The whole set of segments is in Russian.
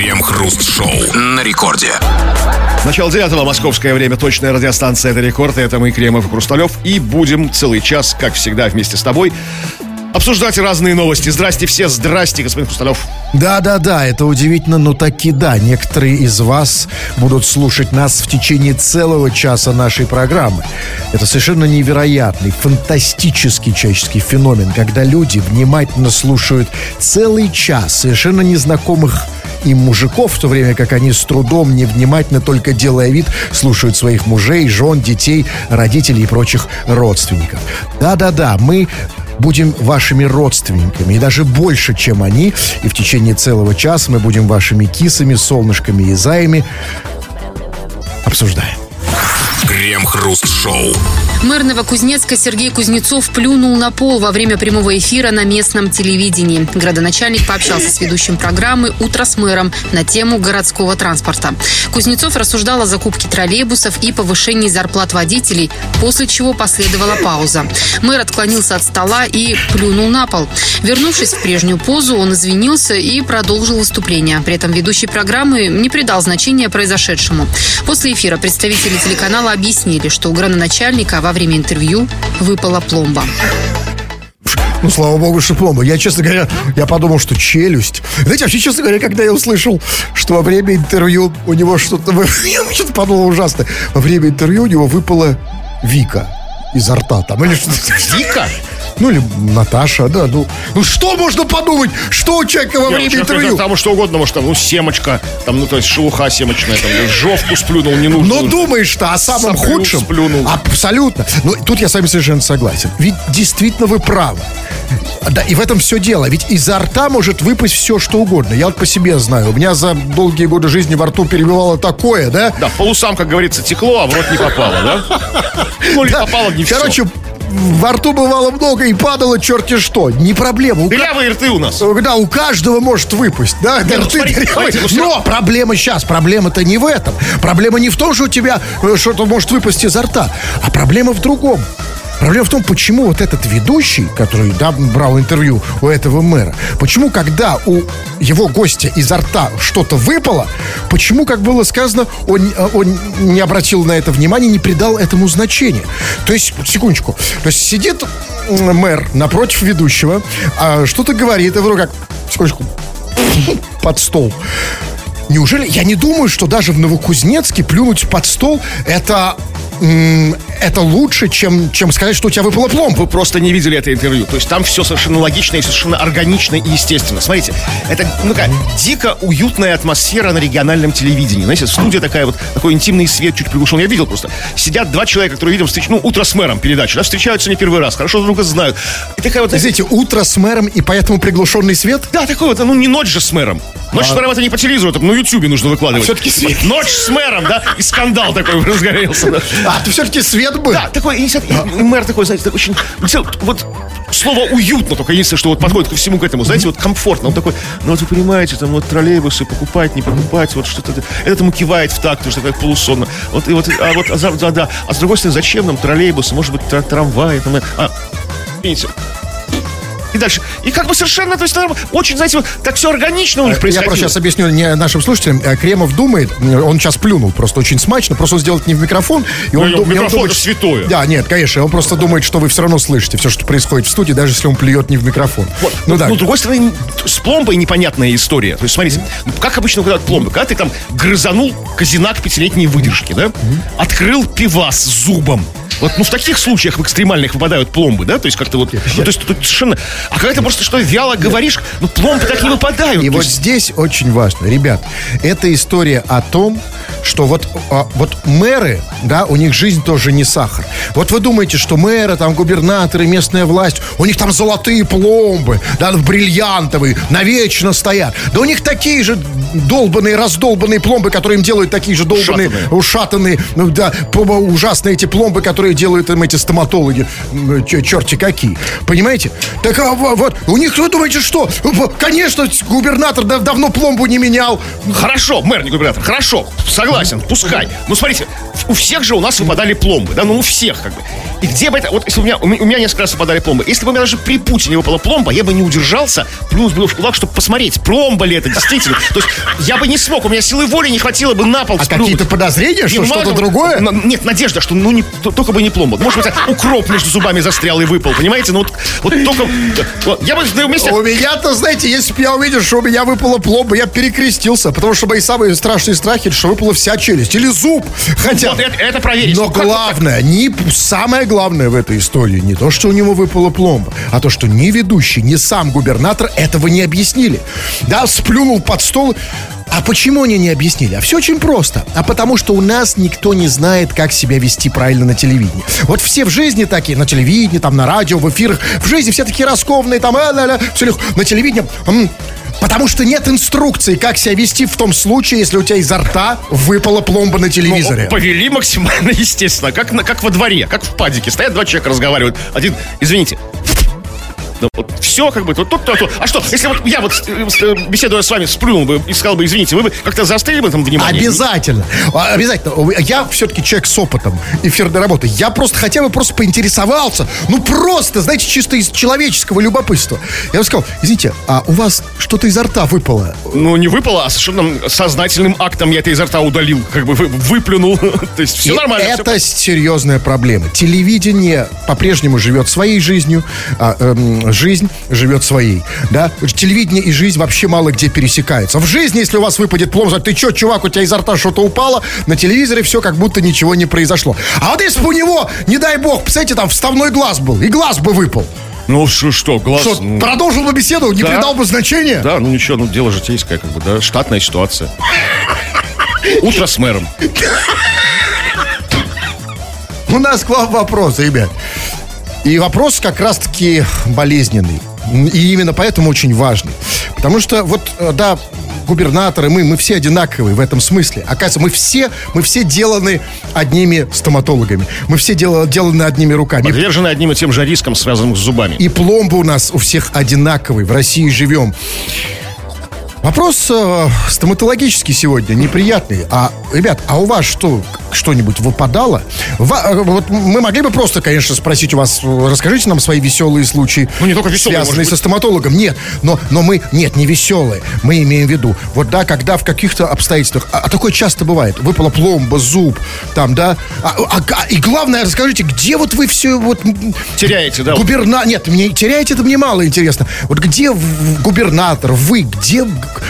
Крем-хруст-шоу на рекорде. Начало девятого, московское время, точная радиостанция «Это рекорд». Это мы, Кремов и Хрусталев. И будем целый час, как всегда, вместе с тобой обсуждать разные новости. Здрасте все, здрасте, господин Хрусталев. Да-да-да, это удивительно, но таки да. Некоторые из вас будут слушать нас в течение целого часа нашей программы. Это совершенно невероятный, фантастический человеческий феномен, когда люди внимательно слушают целый час совершенно незнакомых им мужиков, в то время как они с трудом, невнимательно, только делая вид, слушают своих мужей, жен, детей, родителей и прочих родственников. Да-да-да, мы будем вашими родственниками, и даже больше, чем они. И в течение целого часа мы будем вашими кисами, солнышками и заями. Обсуждаем. Крем-хруст-шоу. Мэр Новокузнецка Сергей Кузнецов плюнул на пол во время прямого эфира на местном телевидении. Градоначальник пообщался с ведущим программы «Утро с мэром» на тему городского транспорта. Кузнецов рассуждал о закупке троллейбусов и повышении зарплат водителей, после чего последовала пауза. Мэр отклонился от стола и плюнул на пол. Вернувшись в прежнюю позу, он извинился и продолжил выступление. При этом ведущий программы не придал значения произошедшему. После эфира представители телеканала объяснили, что у градоначальника во время интервью выпала пломба. Ну, слава богу, что пломба. Я, честно говоря, я подумал, что челюсть. Знаете, вообще, честно говоря, когда я услышал, что во время интервью у него что-то... Я что-то подумал ужасно. Во время интервью у него выпала Вика изо рта там. Или что-то. Вика? Ну, или Наташа, да. Ну, ну что можно подумать? Что у человека во время интервью? Там что угодно, может, там, ну, семочка, там, ну, то есть шелуха семочная, там, жовку сплюнул, не нужно. Но думаешь-то о самом Соплю худшем? сплюнул. Абсолютно. Ну, тут я с вами совершенно согласен. Ведь действительно вы правы. Да, и в этом все дело. Ведь изо рта может выпасть все, что угодно. Я вот по себе знаю. У меня за долгие годы жизни во рту перебивало такое, да? Да, полусам, как говорится, текло, а в рот не попало, да? Ну, Да. попало не. Короче, во рту бывало много и падало черти что. Не проблема. У Дырявые рты у нас. Да, у каждого может выпасть, да, ну, рты смотри, дырявые. смотрите, ну, Но проблема сейчас, проблема-то не в этом. Проблема не в том, что у тебя э, что-то может выпасть изо рта, а проблема в другом. Проблема в том, почему вот этот ведущий, который да, брал интервью у этого мэра, почему, когда у его гостя изо рта что-то выпало, почему, как было сказано, он, э, он не обратил на это внимания, не придал этому значения. То есть, секундочку, то есть сидит мэр напротив ведущего, а что-то говорит, и вдруг как, секундочку, под стол. Неужели? Я не думаю, что даже в Новокузнецке плюнуть под стол это, это лучше, чем, чем сказать, что у тебя выпала пломба. Вы просто не видели это интервью. То есть там все совершенно логично и совершенно органично и естественно. Смотрите, это ну как, дико уютная атмосфера на региональном телевидении. Знаете, студия такая вот, такой интимный свет, чуть приглушен. Я видел просто. Сидят два человека, которые видим, встреч... ну, утро с мэром передачи, да, встречаются не первый раз, хорошо друг друга знают. И такая вот, Знаете, утро с мэром и поэтому приглушенный свет? да, такой вот, ну не ночь же с мэром. Ночь с мэром это не по телевизору, это на ютубе нужно выкладывать. А всё-таки свет. Ночь с мэром, да, и скандал такой разгорелся. А, ты все-таки свет был? Да, такой, и, и- и мэр такой, знаете, такой очень, вот слово уютно, только единственное, что вот подходит ко всему к этому, знаете, вот комфортно. Он такой, ну вот вы понимаете, там вот троллейбусы покупать, не покупать, вот что-то. Этот ему кивает в такт, что такая полусонно. Вот, и вот, а вот, а, да, да. А с другой стороны, зачем нам троллейбусы, может быть, тра- трамваи, там, э, а, видите, и дальше. И как бы совершенно, то есть, очень, знаете, вот так все органично у них Я происходило. просто сейчас объясню не нашим слушателям. Э, Кремов думает, э, он сейчас плюнул просто очень смачно, просто он сделает не в микрофон. И он, Ну, дум- и он микрофон думает, это святое. Да, нет, конечно, он просто думает, что вы все равно слышите все, что происходит в студии, даже если он плюет не в микрофон. Вот. Ну Ну, да. ну, с другой стороны, с пломбой непонятная история. То есть, смотрите, ну, как обычно выглядят пломбы? Когда ты там грызанул казинак пятилетней выдержки, да? Открыл пивас зубом. Вот, ну, в таких случаях в экстремальных выпадают пломбы, да? То есть, как-то вот, ну, то есть, тут совершенно... А когда ты просто что, вяло говоришь, ну, пломбы так не выпадают. И вот есть, здесь очень важно, ребят, это история о том, что вот, а, вот мэры, да, у них жизнь тоже не сахар. Вот вы думаете, что мэры, там, губернаторы, местная власть, у них там золотые пломбы, да, бриллиантовые, навечно стоят. Да у них такие же долбанные, раздолбанные пломбы, которые им делают такие же долбанные, Ушатанные. ушатанные, ну да, ужасные эти пломбы, которые делают им эти стоматологи, черти какие. Понимаете? Так а, во- вот, у них, вы думаете, что? Конечно, губернатор дав- давно пломбу не менял. Хорошо, мэр, не губернатор, хорошо, согласен, пускай. Ну, смотрите, у всех же у нас выпадали пломбы, да, ну, у всех, как бы. И где бы это... Вот если у меня, у меня, несколько раз выпадали пломбы. Если бы у меня даже при Путине выпала пломба, я бы не удержался, плюнул бы в кулак, чтобы посмотреть, пломба ли это действительно. То есть я бы не смог, у меня силы воли не хватило бы на пол. А какие-то подозрения, что что-то другое? Нет, надежда, что ну не, только бы не пломба. Может быть, укроп между зубами застрял и выпал, понимаете? Ну вот, вот только... вот я бы на месте... У меня-то, знаете, если бы я увидел, что у меня выпала пломба, я перекрестился, потому что мои самые страшные страхи, что выпала вся челюсть или зуб. Хотя... Вот это, это проверить. Но Ну, как главное, не, самое главное в этой истории не то, что у него выпала пломба, а то, что ни ведущий, ни сам губернатор этого не объяснили. Да, сплюнул под стол. А почему они не объяснили? А все очень просто. А потому что у нас никто не знает, как себя вести правильно на телевидении. Вот все в жизни такие, на телевидении, там, на радио, в эфирах, в жизни все такие раскованные, там, э, ля, ля, все легко. На телевидении... Потому что нет инструкции, как себя вести в том случае, если у тебя изо рта выпала пломба на телевизоре. Ну, повели максимально естественно, как, на, как во дворе, как в падике. Стоят два человека, разговаривают. Один, извините, ну, вот все как бы, вот тут, тут, тут. А что, если вот я вот, э, с- э, беседуя с вами, сплюнул бы и сказал бы, извините, вы бы как-то заострили бы там внимание? Обязательно. А, Обязательно. Я все-таки человек с опытом эфирной работы. Я просто хотя бы просто поинтересовался. Ну просто, знаете, чисто из человеческого любопытства. Я бы сказал, извините, а у вас что-то изо рта выпало? Ну, не выпало, а совершенно сознательным актом я это изо рта удалил, как бы вы- выплюнул. То есть все И нормально. Это серьезная проблема. Телевидение по-прежнему живет своей жизнью, а, эм, жизнь живет своей. Да? Телевидение и жизнь вообще мало где пересекаются. В жизни, если у вас выпадет пломба, ты что, чувак, у тебя изо рта что-то упало, на телевизоре все как будто ничего не произошло. А вот если бы у него, не дай бог, представляете, там вставной глаз был, и глаз бы выпал. Ну, что, что, глаз... Что, ну, продолжил бы беседу, не Да. придал бы значения? Да, ну ничего, ну дело житейское, как бы, да, штатная ситуация. Утро с мэром. У нас к вам вопрос, ребят. И вопрос как раз-таки болезненный. И именно поэтому очень важный. Потому что вот, э, да, губернаторы, мы, мы все одинаковые в этом смысле. Оказывается, мы все, мы все деланы одними стоматологами. Мы все дел- деланы одними руками. Подвержены одним и тем же рискам, связанным с зубами. И пломбы у нас у всех одинаковые. В России живем. Вопрос э, стоматологический сегодня, неприятный. А, ребят, а у вас что, что-нибудь выпадало? Ва- э, вот мы могли бы просто, конечно, спросить у вас, расскажите нам свои веселые случаи, Ну, не только веселые, связанные со стоматологом. Нет, но, но мы, нет, не веселые. Мы имеем в виду, вот да, когда в каких-то обстоятельствах, а, а такое часто бывает, выпала пломба, зуб, там, да, а, а- а- и главное, расскажите, где вот вы все вот... Теряете, да? Губерна... Нет, мне теряете это мне мало интересно. Вот где губернатор, вы, где,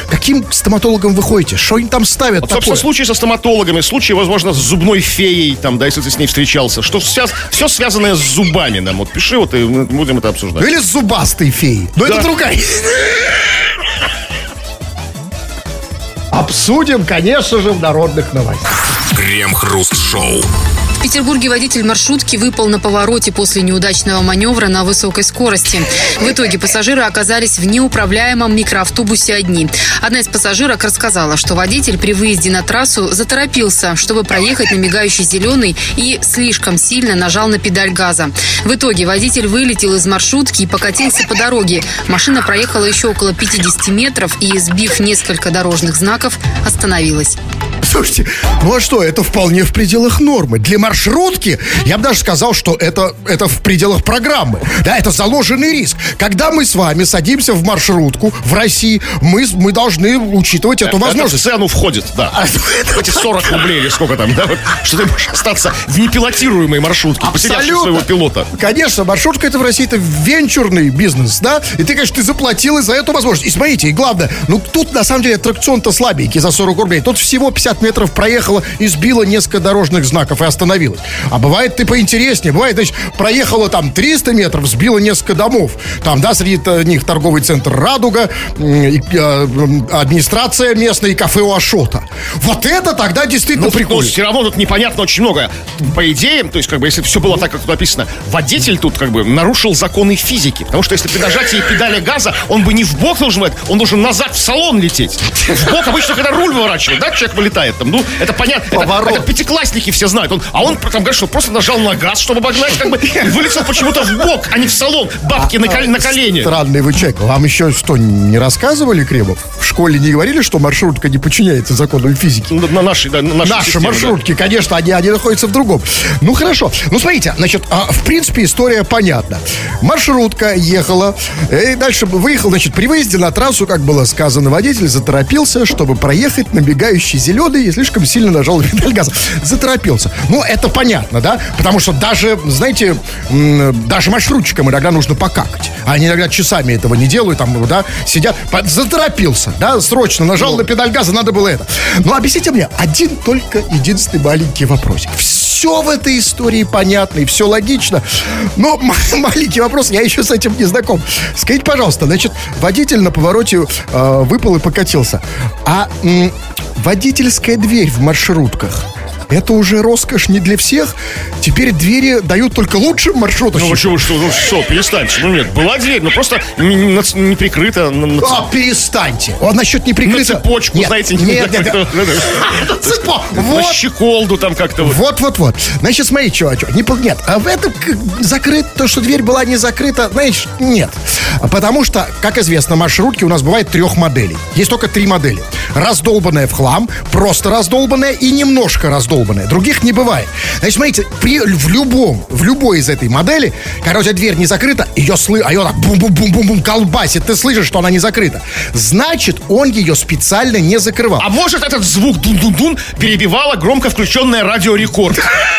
каким стоматологам вы ходите? Что они там ставят Вот, собственно, такое? случаи со стоматологами, случаи, возможно, с зубной феей, там, да, если ты с ней встречался. Что связ... все связанное с зубами нам. Вот пиши, вот, и мы будем это обсуждать. Или с зубастой феей. Но Да. это другая. Обсудим, конечно же, в народных новостях. Крем-хруст-шоу. В Петербурге водитель маршрутки выпал на повороте после неудачного маневра на высокой скорости. В итоге пассажиры оказались в неуправляемом микроавтобусе одни. Одна из пассажирок рассказала, что водитель при выезде на трассу заторопился, чтобы проехать на мигающий зеленый и слишком сильно нажал на педаль газа. В итоге водитель вылетел из маршрутки и покатился по дороге. Машина проехала еще около 50 метров и, сбив несколько дорожных знаков, остановилась. Слушайте, ну а что, это вполне в пределах нормы. Для маршрутки я бы даже сказал, что это, это в пределах программы. Да, это заложенный риск. Когда мы с вами садимся в маршрутку в России, мы, мы должны учитывать эту Это в возможность. цену входит, да. Эти 40 рублей или сколько там, да? Что ты можешь остаться в непилотируемой маршрутке, потерявшей своего пилота. Конечно, маршрутка это в России это венчурный бизнес, да? И ты, конечно, ты заплатил и за эту возможность. И смотрите, и главное, ну тут на самом деле аттракцион-то слабенький за 40 рублей. Тут всего 50 метров проехала и сбила несколько дорожных знаков и остановилась. А бывает ты поинтереснее. Бывает, значит, проехала там 300 метров, сбила несколько домов. Там, да, среди них торговый центр «Радуга», и, э, администрация местная и кафе у Ашота. Вот это тогда действительно Ну, прикольно. все равно тут непонятно очень много. По идее, то есть, как бы, если все было так, как тут написано, водитель тут, как бы, нарушил законы физики. Потому что если при нажатии педали газа, он бы не в бок должен быть, он должен назад в салон лететь. В бок обычно, когда руль выворачивает, да, человек вылетает. там. Ну, это понятно. Это, это пятиклассники все знают. Он, а он там говорит, что просто нажал на газ, чтобы обогнать, как бы, и вылетел почему-то в бок, а не в салон. Бабки на, кол- на колени. Странный вы человек. Вам еще что, не рассказывали, Кремов? В школе не говорили, что маршрутка не подчиняется законам физики? На, на нашей, да, на нашей Наши системе, да. маршрутки, конечно, они, они находятся в другом. Ну, хорошо. Ну, смотрите, значит, а, в принципе, история понятна. Маршрутка ехала, и дальше выехал, значит, при выезде на трассу, как было сказано, водитель заторопился, чтобы проехать на бегающий зеленый и слишком сильно нажал на педаль газа. Заторопился. Ну, это понятно, да? Потому что даже, знаете, даже маршрутчикам иногда нужно покакать. Они иногда часами этого не делают, там, да, сидят. Заторопился, да, срочно нажал на педаль газа, надо было это. Ну, объясните мне, один только единственный маленький вопросик. Все в этой истории понятно и все логично. Но маленький вопрос, я еще с этим не знаком. Скажите, пожалуйста, значит, водитель на повороте э, выпал и покатился. А м, водительская дверь в маршрутках это уже роскошь не для всех. Теперь двери дают только лучшим маршрутам. Ну, вы что, ну что, перестаньте. Ну, нет, была дверь, но просто не, не не прикрыта. На, на А, перестаньте. Вот насчет неприкрыто... на цепочку, Нет, знаете, нет, не нет, нет. как-то, Цепо- На Вот, щеколду там как-то вот. Вот, вот, вот. Значит, смотри, что, что. Не, нет, а в этом закрыт, то, что дверь была не закрыта, знаешь, нет. А Потому что, как известно, маршрутки у нас бывает трех моделей. Есть только три модели. Раздолбанная в хлам, просто раздолбанная и немножко раздолбанная. Других не бывает. Значит, смотрите, при, в любом, в любой из этой модели, когда у тебя дверь не закрыта, ее слы, а ее так бум-бум-бум-бум колбасит, ты слышишь, что она не закрыта. Значит, он ее специально не закрывал. А может этот звук дун-дун-дун перебивала громко включенная радиорекорд?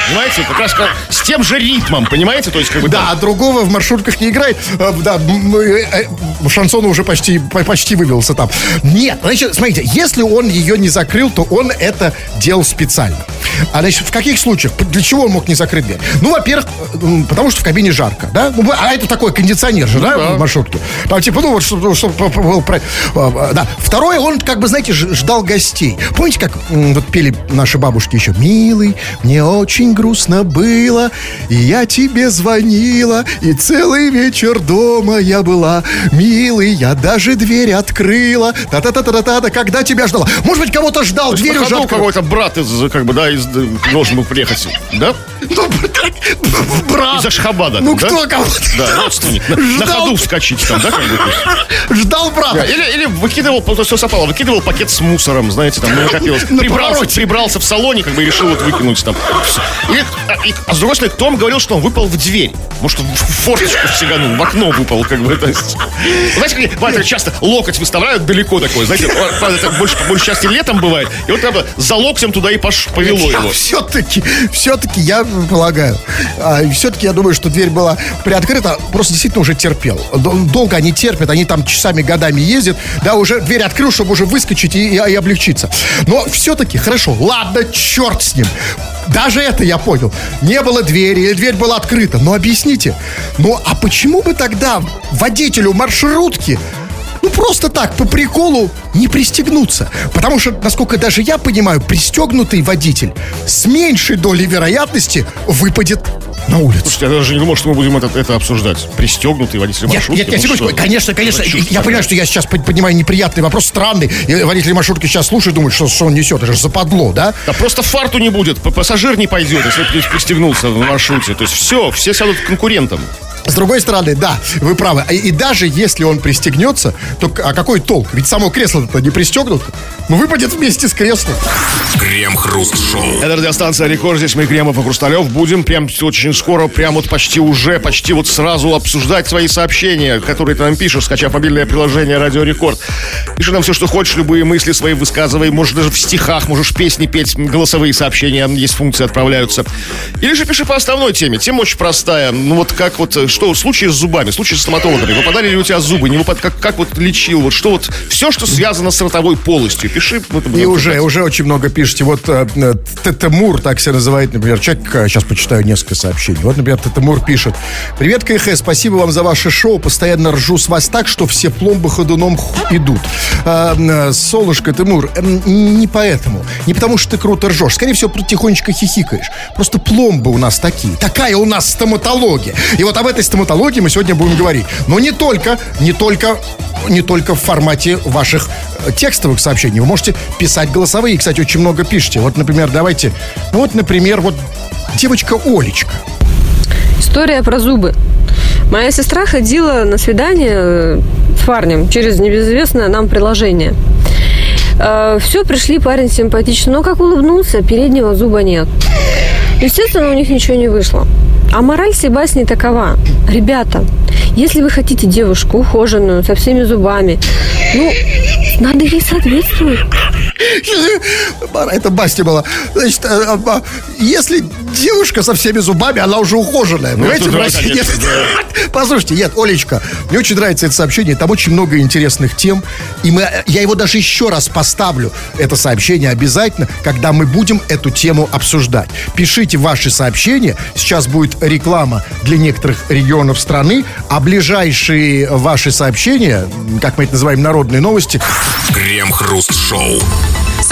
Понимаете, как раз с тем же ритмом, понимаете? То есть, как бы, Да, а другого в маршрутках не играет. Э, Да, э, э, шансон уже почти, по- почти вывелся там. Нет, значит, смотрите, если он ее не закрыл, то он это делал специально. А значит, в каких случаях? Для чего он мог не закрыть дверь? Ну, во-первых, э, потому что в кабине жарко, да? Ну, А это такой кондиционер же, да, да. в маршрутке? Там, типа, ну, вот, чтобы был... про- э, Да. Второе, он, как бы, знаете, ждал гостей. Помните, как вот пели наши бабушки еще? «Милый, мне очень грустно было, и я тебе звонила, и целый вечер дома я была. Милый, я даже дверь открыла. Та-та-та-та-та-та, когда тебя ждала?» Может быть, кого-то ждал, То дверь уже какой-то брат из, как бы, да, из, должен был приехать, да? Ну, брат. Из Ашхабада. Ну, да? кто кого-то Да, родственник. На, на ходу вскочить там, да, как ждал брата. Или, или выкидывал, то все совпало, выкидывал пакет с мусором, знаете, там ну, накопилось. На Прибрался, прибрался в салоне, как бы решил вот выкинуть там. А, и- а с другой стороны, Том говорил, что он выпал в дверь. Может, в форточку сиганул, в окно выпал, как бы. То есть. Знаете, как бывает, часто локоть выставляют далеко такой, знаете, это больше, по большей части летом бывает. И вот правда, за локтем туда и пош, повело его. Все-таки, все-таки я полагаю, все-таки я думаю, что дверь была приоткрыта, просто действительно уже терпел. Дол- Долго они терпят, они там часами, годами ездят, да, уже дверь открыл, чтобы уже выскочить и, и- и облегчиться. Но все-таки, хорошо, ладно, черт с ним. Даже это я понял. Не было двери, или дверь была открыта. Но объясните, ну а почему бы тогда водителю маршрутки ну, просто так, по приколу, не пристегнуться. Потому что, насколько даже я понимаю, пристегнутый водитель с меньшей долей вероятности выпадет на улицу. Слушайте, я даже не думал, что мы будем это, это обсуждать. Пристегнутый водитель Нет, маршрутки. нет, нет, ну секундочку, конечно, конечно, я такая. понимаю, что я сейчас под- понимаю неприятный вопрос, странный, и водители маршрутки сейчас слушают, думают, что, что он несет, это же западло, да? Да просто фарту не будет, пассажир не пойдет, если при- пристегнулся на маршруте. То есть все, все сядут конкурентам. С другой стороны, да, вы правы. И, и даже если он пристегнется, то а какой толк? Ведь само кресло-то не пристегнуто. Ну, выпадет вместе с креслом. Крем-хруст-шоу. Это радиостанция «Рекорд». Здесь мы, Кремов и Хрусталев, будем прям очень скоро, прям вот почти уже, почти вот сразу обсуждать свои сообщения, которые ты нам пишешь, скачав мобильное приложение «Радио Рекорд». Пиши нам все, что хочешь, любые мысли свои высказывай. Можешь даже в стихах, можешь песни петь, голосовые сообщения, есть функции, отправляются. Или же пиши по основной теме. Тема очень простая. Ну вот как вот, э, что, случаи с зубами, случаи с стоматологами. Выпадали ли у тебя зубы, не выпад, как, как вот лечил, вот что вот, все, что связано с ротовой полостью. Пиши. это И уже, уже очень много пишете. Вот э, э, Т- Тимур, так себя называет, например, человек, э, сейчас почитаю несколько сообщений. Вот, например, Татамур пишет. Привет, КХ, спасибо вам за ваше шоу. Постоянно ржу с вас так, что все пломбы ходуном идут. Солнышко, Тимур, не поэтому. Не потому, что ты круто ржешь. Скорее всего, тихонечко хихикаешь. Просто пломбы у нас такие. Такая у нас стоматология. И вот об этой стоматологии мы сегодня будем говорить. Но не только, не только не только в формате ваших э, текстовых сообщений. Вы можете писать голосовые. Кстати, очень много пишите. Вот, например, давайте... Вот, например, вот девочка Олечка. История про зубы. Моя сестра ходила на свидание э, с парнем через небезвестное нам приложение. Э, Все, пришли, парень симпатичный, но как улыбнулся, переднего зуба нет. Естественно, у них ничего не вышло. А мораль всей басни такова. Ребята, если вы хотите девушку ухоженную, со всеми зубами, ну, надо ей соответствовать. Это Басти была. Значит, э, э, если девушка со всеми зубами, она уже ухоженная. Понимаете, это в России нет. Послушайте, нет, Олечка, мне очень нравится это сообщение. Там очень много интересных тем. И мы, я его даже еще раз поставлю, это сообщение обязательно, когда мы будем эту тему обсуждать. Пишите ваши сообщения. Сейчас будет реклама для некоторых регионов страны. А ближайшие ваши сообщения, как мы это называем, народные новости, Крем-хруст-шоу.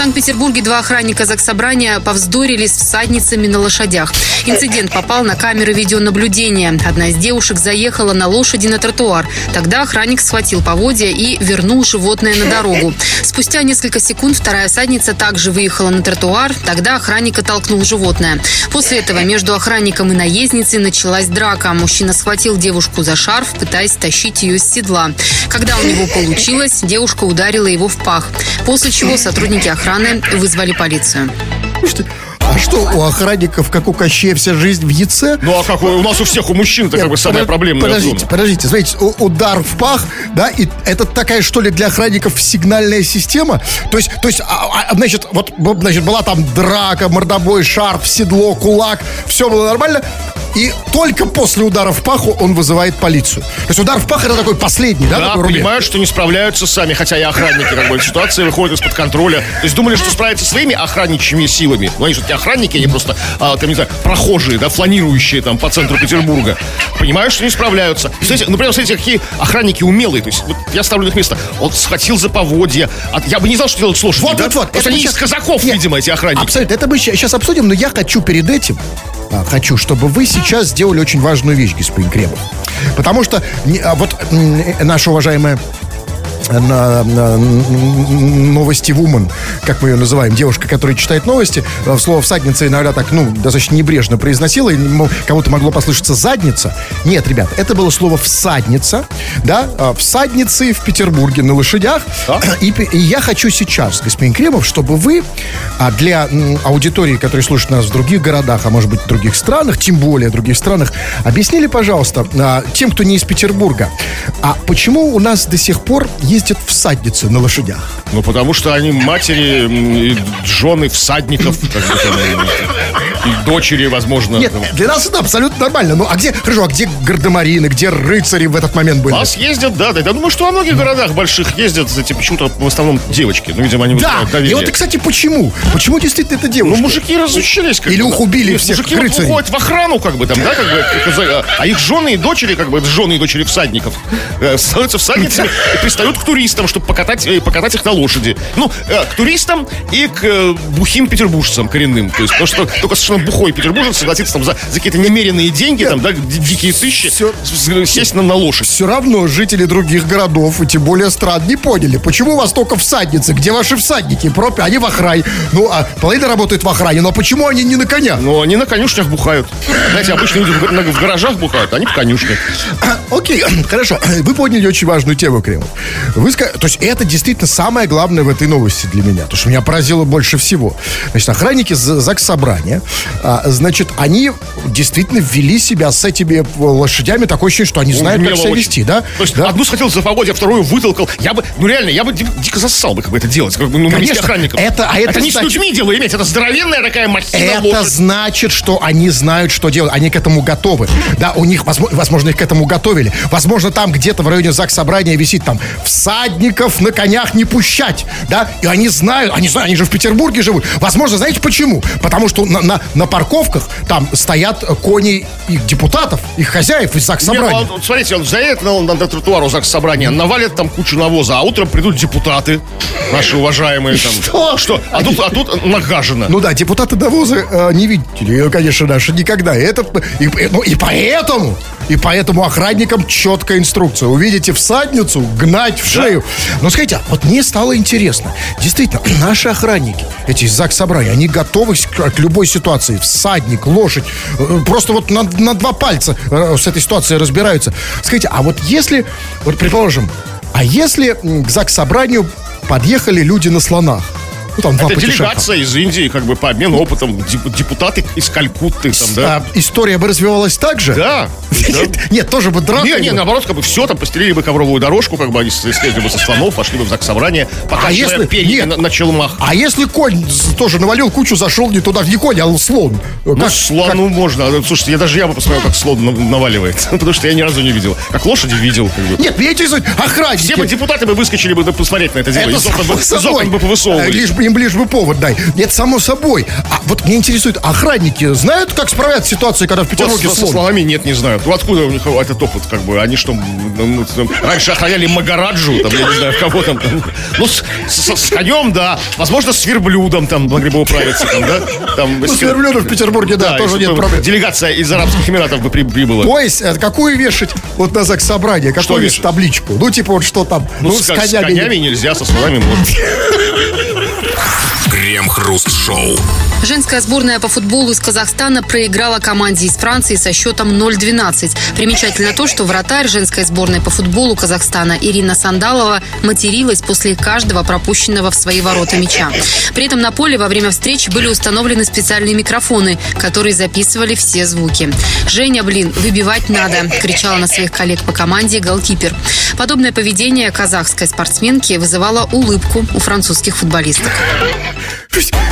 Санкт-Петербурге два охранника заксобрания повздорили с всадницами на лошадях. Инцидент попал на камеры видеонаблюдения. Одна из девушек заехала на лошади на тротуар. Тогда охранник схватил поводья и вернул животное на дорогу. Спустя несколько секунд вторая всадница также выехала на тротуар. Тогда охранник оттолкнул животное. После этого между охранником и наездницей началась драка. Мужчина схватил девушку за шарф, пытаясь тащить ее с седла. Когда у него получилось, девушка ударила его в пах. После чего сотрудники охраны вызвали полицию. Слушайте, а что, у охранников, как у Кощея, вся жизнь в яйце? Ну а как у нас у всех у мужчин это как бы самая проблемная Подождите, зона. подождите, смотрите, у- удар в пах, да, и это такая, что ли, для охранников сигнальная система? То есть, то есть, а- а, значит, вот, значит, была там драка, мордобой, шарф, седло, кулак, все было нормально, и только после удара в паху он вызывает полицию. То есть удар в пах это такой последний, да, Да, такой рубеж? понимают, что не справляются сами, хотя и охранники, как бы, ситуация выходит из-под контроля. То есть думали, что справятся своими охранничьими силами. Ну, они не охранники, они просто, а, там, не знаю, прохожие, да, фланирующие там по центру Петербурга. Понимают, что не справляются. Смотрите, например, смотрите, какие охранники умелые. То есть, вот я ставлю их место. Он схватил за поводья. А я бы не знал, что делать с лошадью. Вот, да? вот, вот. Это они мы из казаков, Нет, видимо, эти охранники. Абсолютно. Это мы сейчас обсудим, но я хочу перед этим, а, хочу, чтобы вы сейчас сделали очень важную вещь, господин Кремов. Потому что а, вот наша уважаемая на, на- новости вумен, как мы ее называем, девушка, которая читает новости, э, слово всадница иногда так, ну, достаточно небрежно произносила, и кому-то могло послышаться задница. Нет, ребят, это было слово всадница, да, а, всадницы в Петербурге на лошадях. И, пе- и я хочу сейчас, господин Кремов, чтобы вы а, для аудитории, которая слушает нас в других городах, а может быть в других странах, тем более в других странах, объяснили, пожалуйста, а, тем, кто не из Петербурга, а почему у нас до сих пор ездят всадницы на лошадях? Ну, потому что они матери, и жены всадников, как бы дочери, возможно. Нет, для нас это абсолютно нормально. Ну, а где, хорошо, а где гардемарины, где рыцари в этот момент У были? нас ездят, да, да. Я думаю, что во многих городах больших ездят, эти почему-то в основном девочки. Ну, видимо, они Да, и вот, кстати, почему? Почему действительно это Ну, девушка? мужики разучились. Как Или их убили всех Мужики рыцарей. уходят в охрану, как бы там, да, как бы, а их жены и дочери, как бы, жены и дочери всадников, э, становятся всадницами и пристают к туристам, чтобы покатать, э, покатать их на лошади. Ну, э, к туристам и к бухим петербуржцам коренным. То есть, потому что только совершенно бухой петербуржец согласится там за, за какие-то немеренные деньги, там, да, ди- дикие тысячи, с- сесть на, на лошадь. Все равно жители других городов, и тем более стран, не поняли, почему у вас только всадницы, где ваши всадники, пропи, они в охране. Ну, а половина работает в охране, но почему они не на конях? Но они на конюшнях бухают. Знаете, обычно люди в, в гаражах бухают, а они в конюшне. Окей, хорошо. Вы подняли очень важную тему, Кремов. Вы То есть это действительно самое главное в этой новости для меня. То, что меня поразило больше всего. Значит, охранники ЗАГС Собрания, а, значит, они действительно ввели себя с этими лошадями такое ощущение, что они знают, как Умело себя очень. вести, да? То есть Да. одну схватил за поводья, вторую вытолкал. Я бы, ну реально, я бы ди- дико зассал бы, как бы это делать. Как бы, ну, Конечно. месте охранников. Это- а это не значит- с людьми дело иметь, это здоровенная такая махина Это лошадь. значит, что они знают, что делать. Они к этому готовы. Да, у них, возможно, возможно, их к этому готовили. Возможно, там где-то в районе ЗАГС собрания висит там всадников на конях не пущать. Да, и они знают, они знают, они же в Петербурге живут. Возможно, знаете почему? Потому что на, на, на парковках там стоят кони их депутатов, их хозяев из ЗАГС ну, собрания. а вот смотрите, он заедет на, на, на тротуар у ЗАГС собрания, навалит там кучу навоза, а утром придут депутаты, наши уважаемые там. Что? Что? А тут, а тут нагажено. Ну да, депутаты довозы э, не видели ее, конечно, наши никогда. И Это, и, и- ну, и поэтому, и поэтому охранникам четкая инструкция. Увидите всадницу, гнать в шею. Но скажите, а вот мне стало интересно. Действительно, наши охранники, эти из ЗАГС собрания, они готовы к, к любой ситуации. Всадник, лошадь, э, просто вот на, на два пальца э, с этой ситуацией разбираются. Скажите, а вот если, вот предположим, а если к ЗАГС собранию подъехали люди на слонах? Ну, там Это делегация из Индии, как бы по обмену опытом. Деп- Депутаты из Калькутты там, да? А, история бы развивалась так же? Да. Нет, нет, тоже бы драка. Не, не, была. наоборот, как бы все, там постелили бы ковровую дорожку, как бы они слезли бы со слонов, пошли бы в ЗАГС собрание, покачивая если- перья нет. на, челмах. А если конь тоже навалил кучу, зашел не туда, не конь, а слон? Ну, Как- слону можно. А, Слушайте, я даже я бы посмотрел, как слон на- наваливает. Потому что я ни разу не видел. Как лошади видел. Нет, меня интересует охранники. Все бы депутаты бы выскочили бы посмотреть на это дело. Из окон бы, Э. Лишь бы им лишь бы повод дай. Нет, само собой. А вот меня интересует, охранники знают, как справляться с ситуацией, когда в Вот Петербурге со, со слон? слонами нет, не знаю. Ну, откуда у них этот опыт, как бы? Они что, ну, там, раньше охраняли Магараджу, там, я не знаю, кого там. там. Ну, с, с- с конем, да. Возможно, с верблюдом там могли бы управиться, там, да? Там, Ну, с верблюдом в Петербурге, да, тоже если нет проблем. Делегация из Арабских Эмиратов бы при- прибыла. То есть, э, какую вешать вот на ЗАГС собрание? Какую вешать вешать? табличку? Ну, типа вот что там? Ну, с, с конями нельзя, со слонами можно. Yeah. Крем-хруст-шоу. Женская сборная по футболу из Казахстана проиграла команде из Франции со счетом 0-12. Примечательно то, что вратарь женской сборной по футболу Казахстана Ирина Сандалова материлась после каждого пропущенного в свои ворота мяча. При этом на поле во время встречи были установлены специальные микрофоны, которые записывали все звуки. «Женя, блин, выбивать надо!» – кричала на своих коллег по команде голкипер. Подобное поведение казахской спортсменки вызывало улыбку у французских футболисток.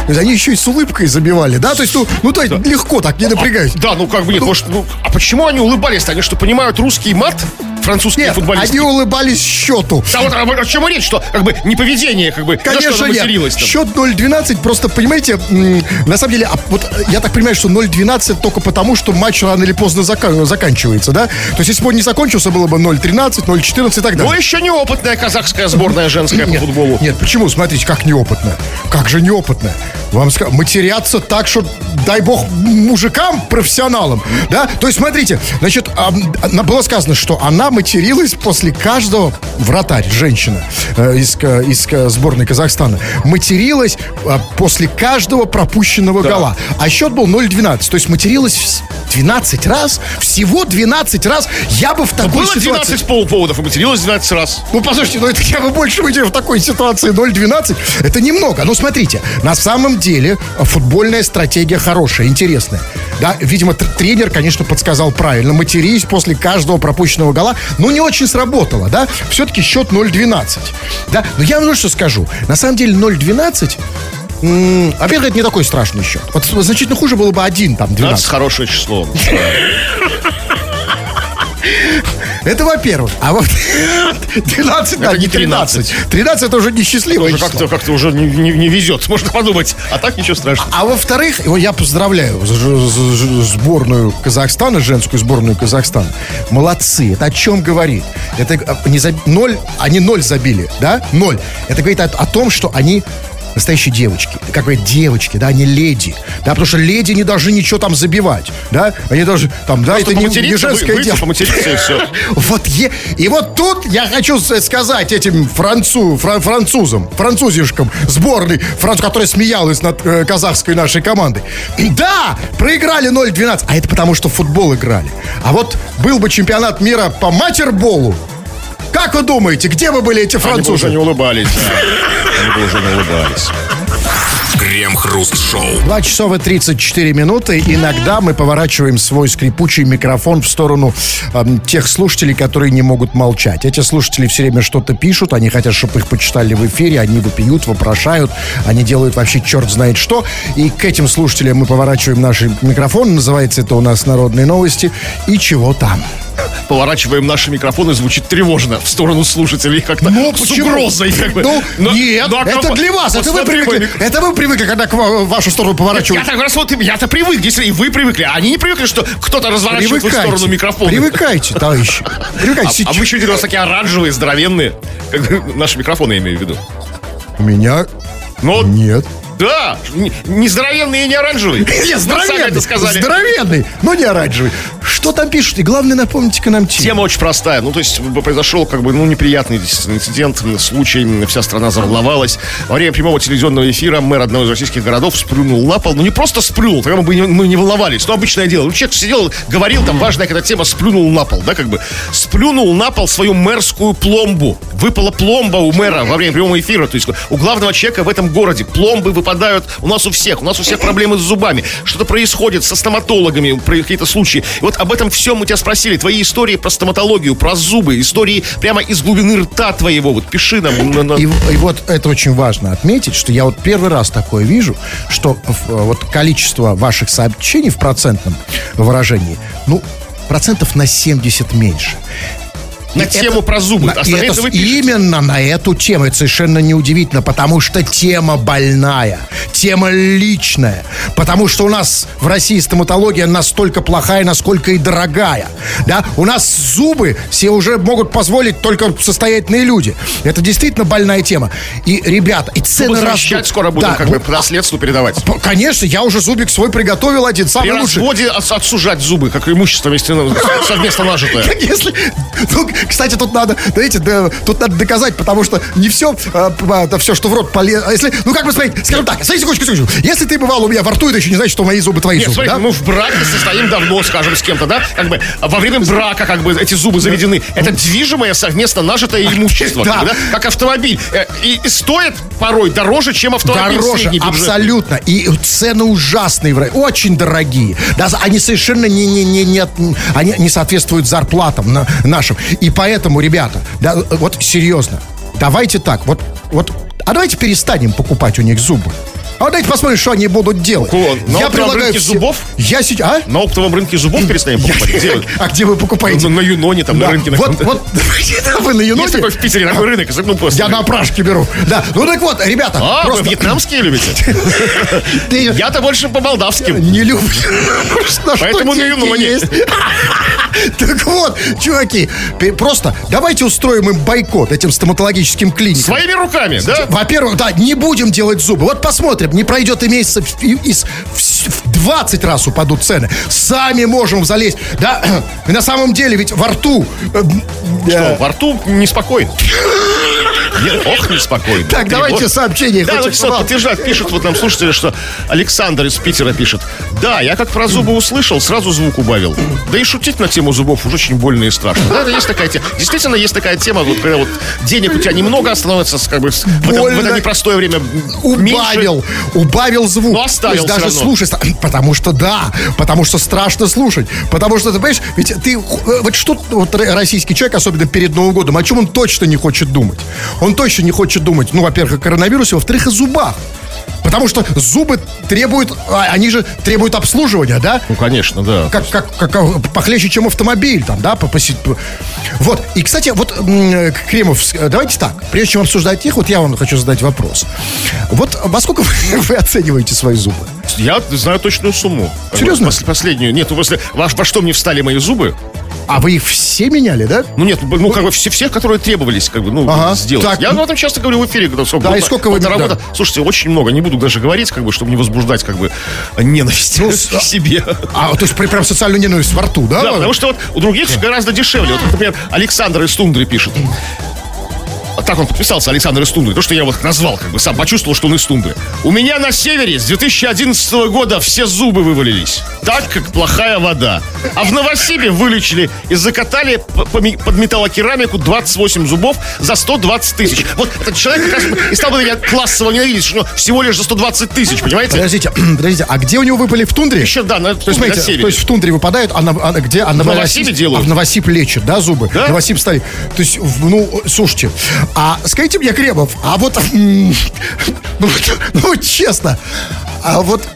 Они еще и с улыбкой забивали, да? То есть, ну, ну то есть легко так, не напрягаясь. Да, ну как бы нет, может, ну, а почему они улыбались-то? Они что, понимают русский мат? Французские Нет, футболисты? они улыбались счету. Да вот о, о чем речь, что как бы не поведение, как бы, Конечно, нет. там? Счет 0-12, просто, понимаете, на самом деле, а вот э, я так понимаю, что 0-12 только потому, что матч рано или поздно зака- заканчивается, да? То есть, если бы он не закончился, было бы 0-13, 0-14 и так далее. Ну, еще неопытная казахская сборная женская по футболу. Нет, почему? Смотрите, как неопытная. Как же неопытная? Вам сказать, матеряться так, что, дай бог, мужикам, профессионалам, да? То есть, смотрите, значит, было сказано, что она материлась после каждого, вратарь, женщина э, из, ка- из ка- сборной Казахстана, материлась а, после каждого пропущенного гола. А счет был 0-12. То есть, материлась 12 раз, всего 12 раз. Я бы в такой Было ситуации... 12 полуповодов и материлась 12 раз. Ну, послушайте, ну это я бы больше выйдя в такой ситуации 0-12. Это немного. Но смотрите, на самом деле э, футбольная стратегия хорошая, интересная. Да, видимо, тр- тренер, конечно, подсказал правильно. Матерись после каждого пропущенного гола. Но не очень сработало, да? Все-таки счет 0-12. Да? Но я вам вот что скажу. На самом деле 0-12... м, это не такой страшный счет. Вот значительно хуже было бы один, там, 12 12. хорошее число. Это во-первых. А вот 12, да, Это не не 13. 13 это уже несчастливое Уже число. как-то как уже не, не- не везет, можно подумать. А так ничего страшного. А во-вторых, его я поздравляю з- з- з- сборную Казахстана, женскую сборную Казахстана. Молодцы. Это о чем говорит? Это э, не заб- ноль, они ноль забили, да? Ноль. Это говорит о, о том, что они настоящие девочки. Как говорят, девочки, да, они леди. Да, потому что леди не должны ничего там забивать. Да? Они должны, там, да, это не, не вы- женское дело. и все. Вот е- и вот тут я хочу сказать этим францу, фра- французам, французишкам сборной, франц, которая смеялась над э, казахской нашей командой. Да, проиграли 0-12, а это потому, что в футбол играли. А вот был бы чемпионат мира по матерболу, как вы думаете, где бы были эти Они бы уже французы? не улыбались. да. Они бы уже не улыбались. Крем-хруст-шоу. 2 часов и 34 минуты. Иногда мы поворачиваем свой скрипучий микрофон в сторону эм, тех слушателей, которые не могут молчать. Эти слушатели все время что-то пишут, они хотят, чтобы их почитали в эфире, они вопиют, вопрошают, они делают вообще черт знает что. И к этим слушателям мы поворачиваем наш микрофон. Называется это у нас «Народные новости». И чего там? Поворачиваем наши микрофоны, звучит тревожно в сторону слушателей, как-то Ну, с почему? угрозой. Как бы. Ну, Но- нет, ну, а это для вас. Это вы, привыкли, мой мик- это вы привыкли, когда к ва- в вашу сторону Я поворачивают. так раз вот, я-то привык, если и вы привыкли, а они не привыкли, что кто-то разворачивает в сторону микрофон. Привыкайте, товарищи. Привыкайте. А, а мы еще у вас такие оранжевые, здоровенные. Как бы наши микрофоны, я имею в виду. У меня Но нет. Да, не, здоровенные и не оранжевые. Нет, здоровенный, сказали. здоровенный, но не оранжевый. Что там пишут? И главное, напомните-ка нам тему. Тема очень простая. Ну, то есть произошел как бы, ну, неприятный инцидент, случай, вся страна заволновалась. Во время прямого телевизионного эфира мэр одного из российских городов сплюнул на пол. Ну, не просто сплюнул, тогда мы бы не, мы не волновались. Ну, обычное дело. Ну, человек сидел, говорил, там, важная какая-то тема, сплюнул на пол, да, как бы. Сплюнул на пол свою мэрскую пломбу. Выпала пломба у мэра во время прямого эфира. То есть у главного человека в этом городе. Пломбы выпадают у нас у всех. У нас у всех проблемы с зубами. Что-то происходит со стоматологами, про какие-то случаи. И вот об этом всем мы тебя спросили. Твои истории про стоматологию, про зубы, истории прямо из глубины рта твоего. Вот пиши нам. на- на- И, и вот это очень важно отметить, что я вот первый раз такое вижу, что вот количество ваших сообщений в процентном выражении, ну, процентов на 70 меньше. На И тему про зубы. на- это вы с- пишете. именно на эту тему. Это совершенно неудивительно, потому что тема больная, тема личная. Потому что у нас в России стоматология настолько плохая, насколько и дорогая. Да? У нас зубы себе уже могут позволить только состоятельные люди. Это действительно больная тема. И, ребята, и цены Зубы растут. скоро будем Да, как бы по наследству передавать. Конечно, я уже зубик свой приготовил один, При самый лучший. разводе от- отсужать зубы, как имущество вместе, ну, совместно нажитое. Если... Кстати, тут надо, знаете, да, тут надо доказать, потому что не все, это все, что в рот полезно. Если, ну, как бы смотреть, скажем так, смотрите, секундочку, секундочку. Если ты бывал у меня во рту, это еще не значит, что мои зубы твои Нет, зубы, смотрите, да? мы в браке состоим давно, скажем, с кем-то, да? Как бы во время брака, как бы, эти зубы заведены. Это движимое совместно нажитое имущество, Да. да? как автомобиль. Э, И, и стоит порой дороже, чем автомобиль Дороже, абсолютно. И цены ужасные, очень дорогие. Да, они совершенно не, не, не, не, они не соответствуют зарплатам на, нашим. И поэтому, ребята, да, вот серьезно, давайте так, вот, вот, а давайте перестанем покупать у них зубы. А давайте посмотрим, что они будут делать. Кого? На оптовом рынке все- зубов? Я сейчас... А? На оптовом рынке зубов перестанем покупать. Где вы? А где вы покупаете? На Юноне, там, на рынке. на Вот, вот, вы на Есть Юноте? такой в Питере такой рынок, ну просто. Я на опрашке беру. Да. Ну так вот, ребята, А, вы просто вьетнамские любите? Я-то больше по молдавским. не люблю. Поэтому на Юноне. есть. Так вот, чуваки, просто давайте устроим им бойкот этим стоматологическим клиникам. Своими руками, да? Во-первых, да, не будем делать зубы. Вот посмотрим, не пройдет и месяца, и- и в в 20 раз упадут цены. Сами можем залезть. Да, и на самом деле ведь во рту... э, Что, во рту неспокойно. Не- Ох, неспокойно. Так, давайте сообщение. Да, ну, вам. подтверждает, пишут вот нам слушатели, что Александр из Питера пишет. Да, я как про зубы услышал, сразу звук убавил. Да и шутить на тему зубов уже очень больно и страшно. Да, есть такая тема. Действительно, есть такая тема, вот, когда вот денег у тебя немного становится, с- как бы, в, это, в это непростое время меньше. убавил, убавил звук. Но оставил То есть даже слушать, потому что да, потому что страшно слушать, потому что ты понимаешь, ведь ты э, вот что вот российский человек, особенно перед Новым годом, о чем он точно не хочет думать? Он точно не хочет думать, ну, во-первых, о коронавирусе, во-вторых, о зубах. Потому что зубы требуют, а, они же требуют обслуживания, да? Ну, конечно, да. как, как, как а, похлеще, чем автомобиль, там, да, по, поси- по- Вот, и, кстати, вот, м, Кремов, с- давайте так, прежде чем обсуждать их, вот я вам хочу задать вопрос. Вот во сколько вы, вы оцениваете свои зубы? Я знаю точную сумму. Серьезно? Пос- последнюю. Нет, ну, после, во, во что мне встали мои зубы? А вы их все меняли, да? Ну нет, ну как бы все, всех, которые требовались, как бы, ну, Ага. сделать. Так. Я об этом часто говорю в эфире, когда Да, и сколько вы- полтора да. Слушайте, очень много, не буду даже говорить, как бы, чтобы не возбуждать, как бы, ненависть Ну, к себе. А, то есть прям социальную ненависть во рту, да? Да, потому что вот у других гораздо дешевле. Вот, например, Александр из Тундры пишет. А Так он подписался, Александр из Тундры. То, что я вот назвал, как бы сам почувствовал, что он из Тундры. У меня на севере с 2011 года все зубы вывалились. Так, как плохая вода. А в Новосибе вылечили и закатали под металлокерамику 28 зубов за 120 тысяч. Вот этот человек как раз и стал бы меня классово ненавидеть, что всего лишь за 120 тысяч, понимаете? Подождите, подождите, а где у него выпали в тундре? Еще, да, на, то есть Смотрите, на севере. то есть в тундре выпадают, а, на, а где? А на Новосибе делают? А в Новосиб лечат, да, зубы? Да. Новосиб ставит. То есть, в- ну, слушайте, а скажите мне, Кремов, а вот, ну, ну, честно, а вот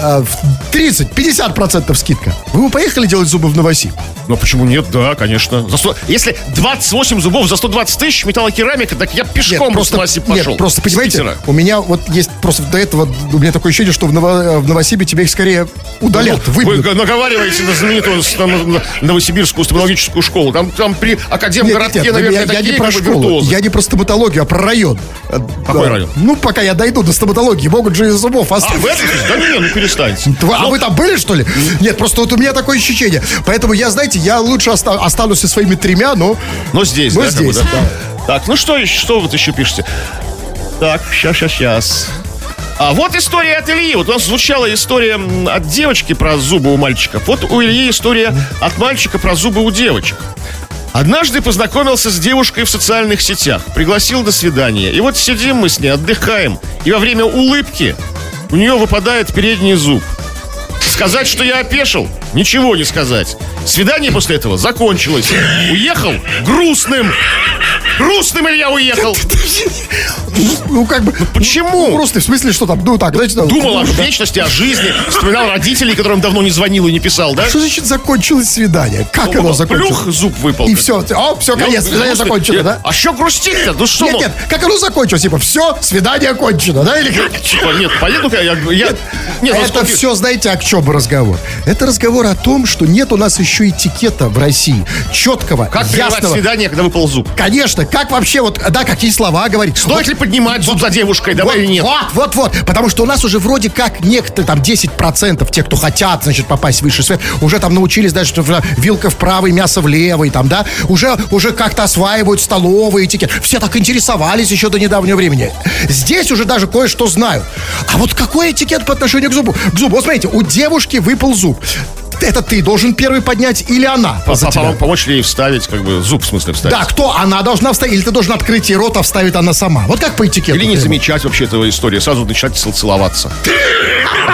а, в 30-50% скидка. Вы бы поехали делать зубы в Новосиб? Ну почему нет? Да, конечно. За 100 Если 28 зубов за 120 тысяч металлокерамика, так я пешком просто, в Новосиб пошел. нет, просто понимаете, Питера. у меня вот есть просто до этого, у меня такое ощущение, что в, Ново- в Новосибе тебя их скорее удалят, Ну, Вы выбьют. г- наговариваете на знаменитую на- Новосибирскую стоматологическую школу. Там, там при Нет, Академгородке, нет, нет, наверное, я, я такие не про школу, виртуозы. я не про стоматологию, а про район. Э, Какой да. район? Ну, пока я дойду до стоматологии, могут же из зубов А, оставить. в этом? Да не, ну перестаньте. Вы- а вы там были, что ли? Нет, просто вот у меня такое ощущение. Поэтому я, знаете, я лучше оста- останусь со своими тремя, но... Но здесь, Но да, как бы, здесь, да? Так, ну что, еще- что вот еще пишете? Так, сейчас, сейчас, сейчас. А вот история от Ильи. Вот у нас звучала история от девочки про зубы у мальчиков. Вот у Ильи история от мальчика про зубы у девочек. Однажды познакомился с девушкой в социальных сетях. Пригласил до свидания. И вот сидим мы с ней, отдыхаем. И во время улыбки у нее выпадает передний зуб. Сказать, что я опешил? Ничего не сказать. Свидание после этого закончилось. Уехал грустным. Грустным Илья уехал. Ну, как бы... Почему? Ну, просто в смысле, что там, ну так, знаете... Думал о вечности, о жизни. Вспоминал родителей, которым давно не звонил и не писал, да? Что значит закончилось свидание? Как оно закончилось? Плюх, зуб выпал. И все, о, все, конец, Ну, свидание закончено, да? А что грустить-то? Ну что? Нет, ну, нет, как оно закончилось? Типа, все, свидание кончено, да? Или как? Типа, нет, поеду-ка я... Нет, ну, Это все, знаете, о чем разговор? Это разговор о том, что нет у нас еще этикета в России. Четкого, Как ясного. свидание, когда выпал зуб? Конечно, как вообще, вот, да, какие слова говорить. Стоит ли поднимать зуб за девушкой, давай вот, или нет? Вот, вот, вот. Потому что у нас уже вроде как некоторые, там, 10% тех, кто хотят, значит, попасть в высший свет, уже там научились даже, что в- вилка в правый, мясо в левый, там, да, уже, уже как-то осваивают столовые этикет. Все так интересовались еще до недавнего времени. Здесь уже даже кое-что знают. А вот какой этикет по отношению к зубу? К зубу, вот смотрите, у девушки выпал зуб. Это ты должен первый поднять или она? По- по- Помочь ей вставить, как бы, зуб в смысле вставить? Да, кто? Она должна вставить, или ты должен открыть ей рот, а вставит она сама. Вот как по этикету. Или не требуется? замечать вообще этого истории, сразу начинать цел- целоваться.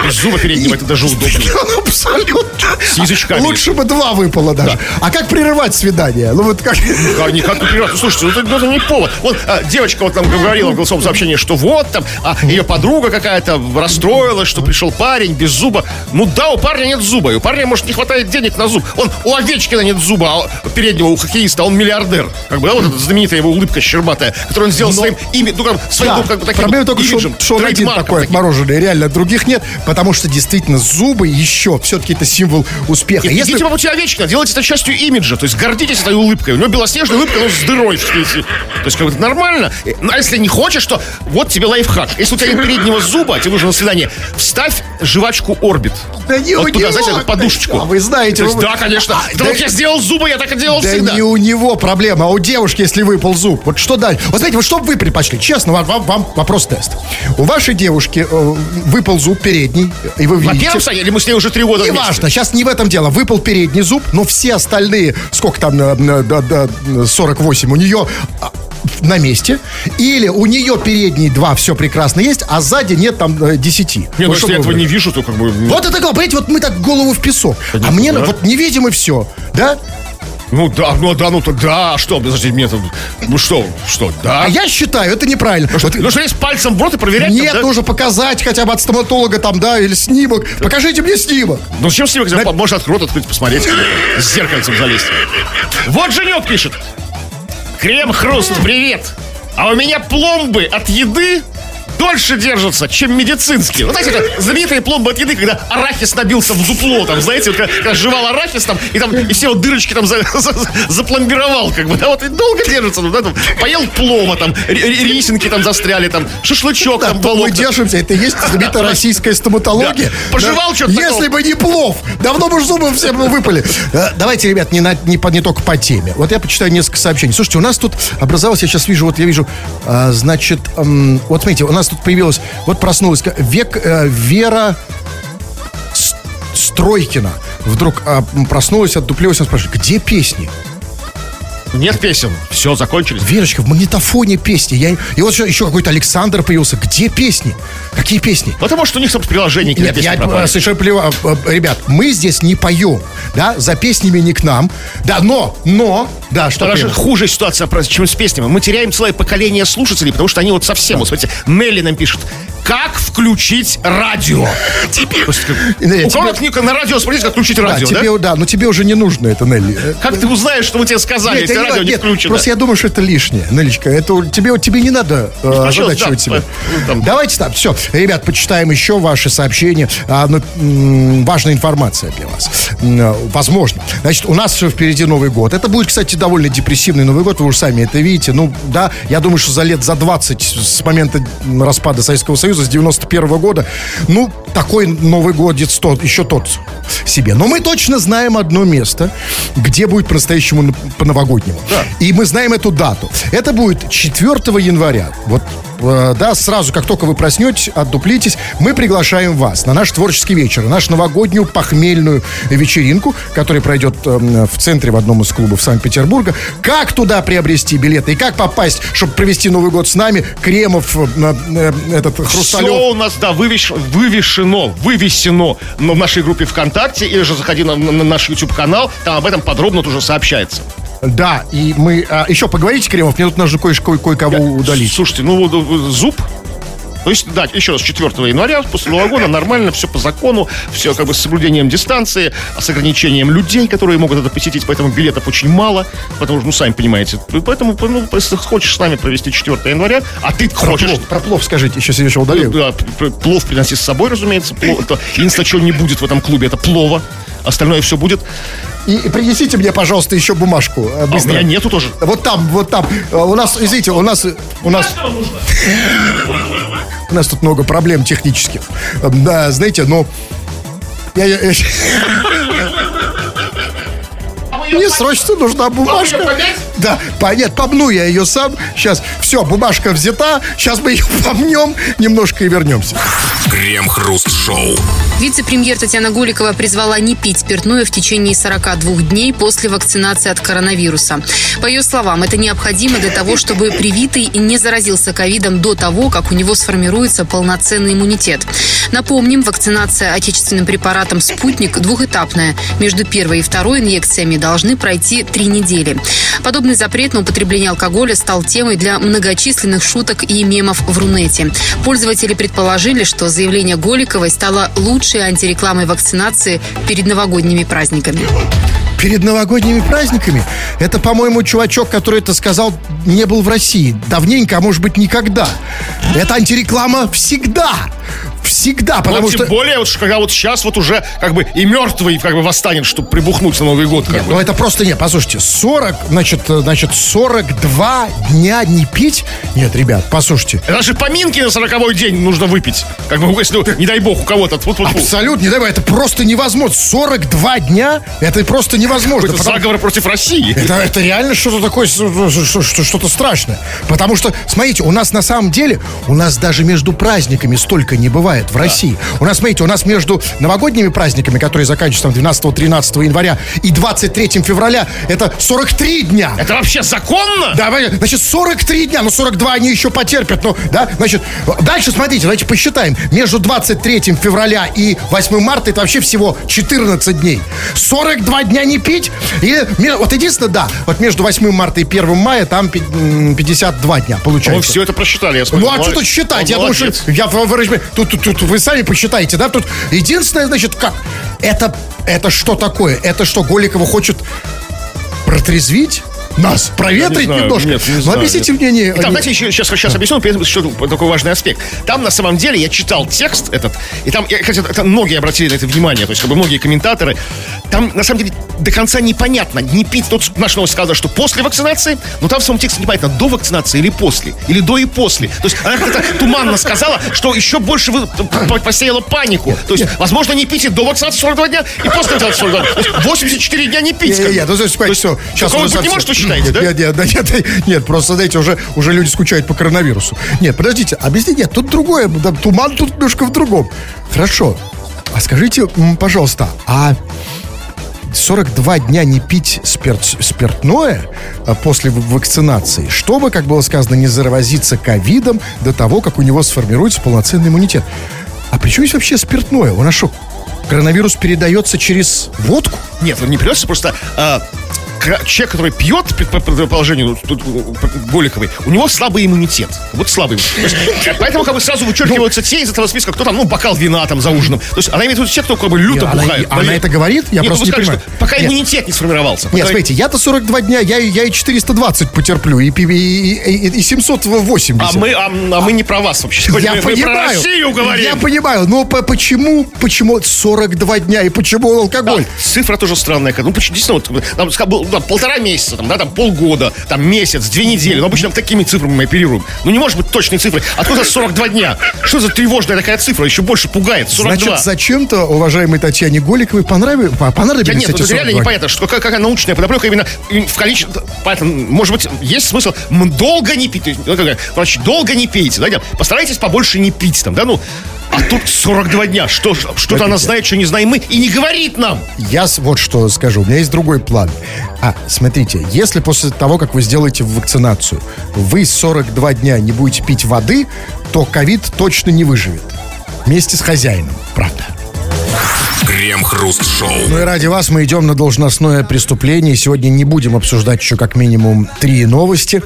Без зуба переднего это даже удобнее. Ну, Абсолютно. С язычками. Лучше бы два выпало даже. А как прерывать свидание? Ну вот как... Как, никак не прервать. Ну, Слушайте, ну, это, это не повод. Вот а, девочка вот нам говорила в голосовом сообщении, что вот там, а ее подруга какая-то расстроилась, что пришел парень без зуба. Ну да, у парня нет зуба, и у парня, может, не хватает денег на зуб. Он, у Овечкина нет зуба, а переднего, у хоккеиста, он миллиардер. Как бы, да, вот эта знаменитая его улыбка щербатая, которую он сделал своим имя, ну, как, своим, Да, ну, как бы таким проблема только, имиджем, что он один такой таким. отмороженный. Реально, других нет. Потому что действительно зубы еще все-таки это символ успеха. Нет, Если- Идите по пути Овечкина, делайте это частью имиджа. То есть гордитесь этой улыбкой. У него белоснежная улыбка, но с дырой в спине. То есть как бы это нормально. Э, Ну, а если не хочешь, то вот тебе лайфхак. Если у тебя нет переднего зуба, тебе нужно на свидание, вставь жвачку Орбит. Да не вот у туда, знаете, эту подушечку. а вы знаете, То есть, вы- да, конечно. А, да, да- я сделал зубы, я так и делал Да всегда. не у него проблема, а у девушки, если выпал зуб. Вот что дальше? Вот знаете, вот что бы вы предпочли? Честно, вам, вам, вам вопрос-тест. У вашей девушки э, выпал зуб передний, и вы На видите... первом шаге, или мы с ней уже три года Не вместе? важно, сейчас не в этом дело. Выпал передний зуб, но все остальные, сколько там, э, э, да, да, 48, у нее а, на месте. Или у нее передние два все прекрасно есть, а сзади нет там э, 10. Не, ну что если я этого не вижу, то как бы... Вот это, понимаете, вот мы так голову в песок. а мне да. вот не видим и все. Да? Ну да, ну да, ну то да, а что, подожди, мне там... Ну что, что, да? А я считаю, это неправильно. Вот- Ну что, лезть пальцем в рот и проверять? там, Нет, да? нужно показать хотя бы от стоматолога там, да, или снимок. Покажите мне снимок. Ну зачем снимок? Да. Можно открыть, открыть, посмотреть. С зеркальцем залезть. Вот Женек пишет. Крем Хруст, привет. А у меня пломбы от еды дольше держатся, чем медицинские. Вот знаете, это знаменитые пломбы от еды, когда арахис набился в дупло, там, знаете, вот, когда, когда жевал арахис там, и там, и все вот дырочки там за- за- за- запломбировал, как бы, да, вот и долго держится, ну, да, там, поел плома, там, ри- ри- рисинки там застряли, там, шашлычок Да, там, то мы волок, держимся. Это и есть знаменитая российская стоматология. Да. Пожевал что-то Если такого. бы не плов, давно бы зубы все бы выпали. Э, Давайте, ребят, не, на- не, по- не только по теме. Вот я почитаю несколько сообщений. Слушайте, у нас тут образовалось, я сейчас вижу, вот я вижу, а, значит, вот смотрите, у нас тут появилась, вот проснулась век э, Вера Стройкина. Вдруг м, проснулась, отдуплилась, она спрашивает, где песни? Нет песен. Все, закончились. Верочка, в магнитофоне песни. Я... И вот еще, еще какой-то Александр появился. Где песни? Какие песни? Потому что у них, собственно, приложение Нет, я песни пропали. э, совершенно плеваю. Э, э, Ребят, мы здесь не поем, да, за песнями не к нам. Да, но, но, да, что Даже хуже ситуация, чем с песнями. Мы теряем целое поколение слушателей, потому что они вот совсем, вот смотрите, Нелли нам пишет, как включить радио? У кого тебе- книга на радио смотреть, как включить Да, радио, да? да? но тебе уже не нужно это, Нелли. Э, Как ты узнаешь, что мы тебе сказали, если радио знаю, не нет, включено? Просто я думаю, что это лишнее, Нелечка. Это тебе, тебе не надо э, озадачивать да, себя. ну, там. Давайте так, все. Ребят, почитаем еще ваши сообщения. А, ну, м, важная информация для вас. М, э, Возможно. Значит, у нас же впереди Новый год. Это будет, кстати, довольно депрессивный Новый год. Вы уже сами это видите. Ну, да, я думаю, что за лет за 20 с момента распада Советского Союза, с 91 года, ну, такой Новый годец тот, еще тот себе. Но мы точно знаем одно место, где будет по-настоящему по-новогоднему. И мы знаем эту дату. Это будет 4 января. Вот да, сразу, как только вы проснетесь, отдуплитесь, мы приглашаем вас на наш творческий вечер, на нашу новогоднюю похмельную вечеринку, которая пройдет э, в центре в одном из клубов Санкт-Петербурга. Как туда приобрести билеты и как попасть, чтобы провести Новый год с нами, Кремов, э, э, этот Хрусталев. Все у нас, да, вывеш- вывешено, вывесено но в нашей группе ВКонтакте, или же заходи на, на наш YouTube-канал, там об этом подробно тоже сообщается. Да, и мы... а, еще поговорите, Кремов, мне тут нужно кое- кое-кого удалить. Слушайте, ну вот, зуб. То есть, да, еще раз, 4 января, после Нового года, нормально, все по закону, все как бы с соблюдением дистанции, с ограничением людей, которые могут это посетить, поэтому билетов очень мало, потому что, ну, сами понимаете. Поэтому, ну, если хочешь с нами провести 4 января, а ты Про хочешь... плов, про плов скажите, еще себе удалил. Да, п- п- плов приноси с собой, разумеется. Плов, это единственное, чего не будет в этом клубе, это плова. Остальное все будет. И, принесите мне, пожалуйста, еще бумажку. э, А у Быстро. меня нету тоже. Вот там, вот там. Э, У нас, извините, у нас... У нас... У нас тут много проблем технических. Э, Да, знаете, но... Я, я- я- Мне срочно нужна бумажка. Да, по- нет, помну я ее сам. Сейчас, все, бумажка взята. Сейчас мы ее помнем немножко и вернемся. Крем-хруст-шоу. Вице-премьер Татьяна Голикова призвала не пить спиртное в течение 42 дней после вакцинации от коронавируса. По ее словам, это необходимо для того, чтобы привитый не заразился ковидом до того, как у него сформируется полноценный иммунитет. Напомним, вакцинация отечественным препаратом «Спутник» двухэтапная. Между первой и второй инъекциями должны пройти три недели. Подобный запрет на употребление алкоголя стал темой для многочисленных шуток и мемов в Рунете. Пользователи предположили, что заявление Голиковой стало лучшей антирекламой вакцинации перед новогодними праздниками. перед новогодними праздниками. Это, по-моему, чувачок, который это сказал, не был в России. Давненько, а может быть, никогда. Это антиреклама всегда. Всегда, потому Но что... тем более, вот, когда вот сейчас вот уже как бы и мертвый как бы восстанет, чтобы прибухнуть на Новый год. Как бы. Ну, это просто нет, послушайте, 40, значит, э, значит, 42 дня не пить? Нет, ребят, послушайте. Это же поминки на 40 день нужно выпить. Как бы, если, не дай бог, у кого-то. Вот, вот, Абсолютно, не дай бог, это просто невозможно. 42 дня, это просто невозможно. Какой-то потому- заговор против России. Это, это реально что-то такое, что- что- что- что-то страшное. Потому что, смотрите, у нас на самом деле, у нас даже между праздниками столько не бывает в России. У нас, смотрите, у нас между новогодними праздниками, которые заканчиваются там 12-13 января, и 23 февраля, это 43 дня. Это вообще законно? Да, значит, 43 дня, ну 42 они еще потерпят, ну, да, значит, дальше смотрите, давайте посчитаем. Между 23 февраля и 8 марта это вообще всего 14 дней. 42 дня не пить, и вот единственное, да, вот между 8 марта и 1 мая там пи- м, 52 дня получается. все это просчитали, я смотрю. Ну а что тут считать? Я думаю, что я, тут, тут, тут вы сами посчитаете, да? Тут единственное, значит, как? Это, это что такое? Это что, Голикова хочет протрезвить? Нас проветрить знаю, немножко? нет, не ну, знаю, объясните нет. мне... Не, И там, не- знаете, еще, сейчас, сейчас объясню, при этом еще такой важный аспект. Там, на самом деле, я читал текст этот, и там, я, хотя это многие обратили на это внимание, то есть, как бы, многие комментаторы, там, на самом деле, до конца непонятно, не пить, тут наша новость сказала, что после вакцинации, но там в самом тексте непонятно, до вакцинации или после, или до и после. То есть, она как-то туманно сказала, что еще больше вы, по- посеяла панику. То есть, возможно, не пить и до вакцинации 42 дня, и после вакцинации 42 дня. То есть, 84 дня не пить. бы. Не-не-не, ну, то есть, То есть, все, сейчас такого быть не может, считаете, нет, да? Нет, нет, нет, нет, просто, знаете, уже, уже люди скучают по коронавирусу. Нет, подождите, объясните, нет, тут другое, туман тут немножко в другом. Хорошо, а скажите, пожалуйста, а 42 дня не пить спирт, спиртное а, после вакцинации, чтобы, как было сказано, не заразиться ковидом до того, как у него сформируется полноценный иммунитет. А при чем здесь вообще спиртное? У нас что, коронавирус передается через водку? Нет, он не придется, просто а, человек, который пьет, по предположению ну, тут, э, Голиковой, у него слабый иммунитет. Вот слабый. Есть, э, поэтому как бы сразу вычеркиваются те из этого списка, кто там, ну, бокал вина там за ужином. То есть она имеет в виду те, кто как бы люто она- бухает. она Наверное. это говорит? Я Нет, просто ну, не вы скажете, понимаю. что Пока Нет. иммунитет не сформировался. Нет, Пока- смотрите, я-то 42 дня, я, и- я и 420 потерплю, и, и, и, и 780. А мы, а, а мы не про вас вообще. Сегодня Я мы, мы про понимаю. Россию говорим. Я понимаю, но по- почему, почему 42 дня и почему Да, алкоголь? цифра тоже странная. Ну, почему, действительно, вот, там, да, полтора месяца, там, да, там, полгода, там, месяц, две недели. Ну, обычно такими цифрами мы оперируем. Ну, не может быть точной цифры. Откуда 42 дня? Что за тревожная такая цифра? Еще больше пугает. 42. Значит, зачем-то, уважаемой Татьяне Голиковой, понравилось, понадобились Да нет, эти это реально 42 непонятно, что какая, какая научная подоплека именно в количестве. Понятно, может быть, есть смысл долго не пить. Ну, Короче, долго не пейте. Да, постарайтесь побольше не пить там, да, ну. А тут 42 дня. Что, что-то она знает, что не знаем мы, и не говорит нам. Я вот что скажу, у меня есть другой план. А, смотрите, если после того, как вы сделаете вакцинацию, вы 42 дня не будете пить воды, то ковид точно не выживет. Вместе с хозяином, правда. Крем-хруст-шоу. Ну и ради вас мы идем на должностное преступление. Сегодня не будем обсуждать еще как минимум три новости.